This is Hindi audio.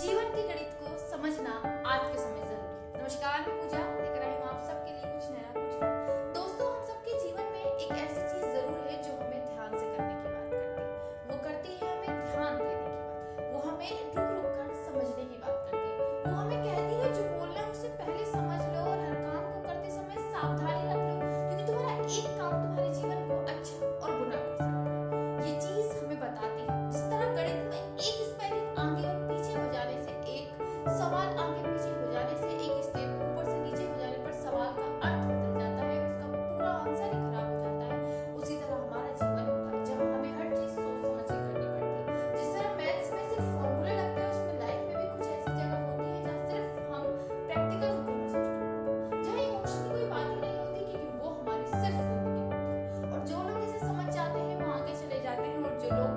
जीवन के गणित को समझना आज के समय ज़रूरी है। नमस्कार, मैं पूजा लेकर आई हूँ आप सबके लिए कुछ नया, कुछ दोस्तों, हम सबके जीवन में एक ऐसी चीज़ ज़रूर है जो हमें ध्यान से करने की बात करती है। वो करती है हमें ध्यान देने की बात। वो हमें रुक रुक कर समझने की बात करती है। वो हमें सवाल आगे पीछे हो जाने से एक स्टेप ऊपर से नीचे हो जाने पर सवाल का अर्थ बदल जाता है, उसका पूरा आंसर ही खराब हो जाता है। उसी तरह हमारा जीवन होता है, जहाँ हमें हर चीज़ सोच समझ के करनी पड़ती है। जिस तरह मैथ्स में सिर्फ़ फॉर्मूले लगते हैं, उसमें लाइफ में भी कुछ ऐसी जगह होती है जहाँ सिर्फ़ हम प्रैक्टिकल होकर महसूस करते हैं जहाँ इमोशन की कोई बात ही नहीं होती, क्योंकि वो हमारी सिर्फ़ ज़िंदगी होती है। और जो लोग इसे समझ जाते हैं, वो आगे चले जाते हैं, और जो लोग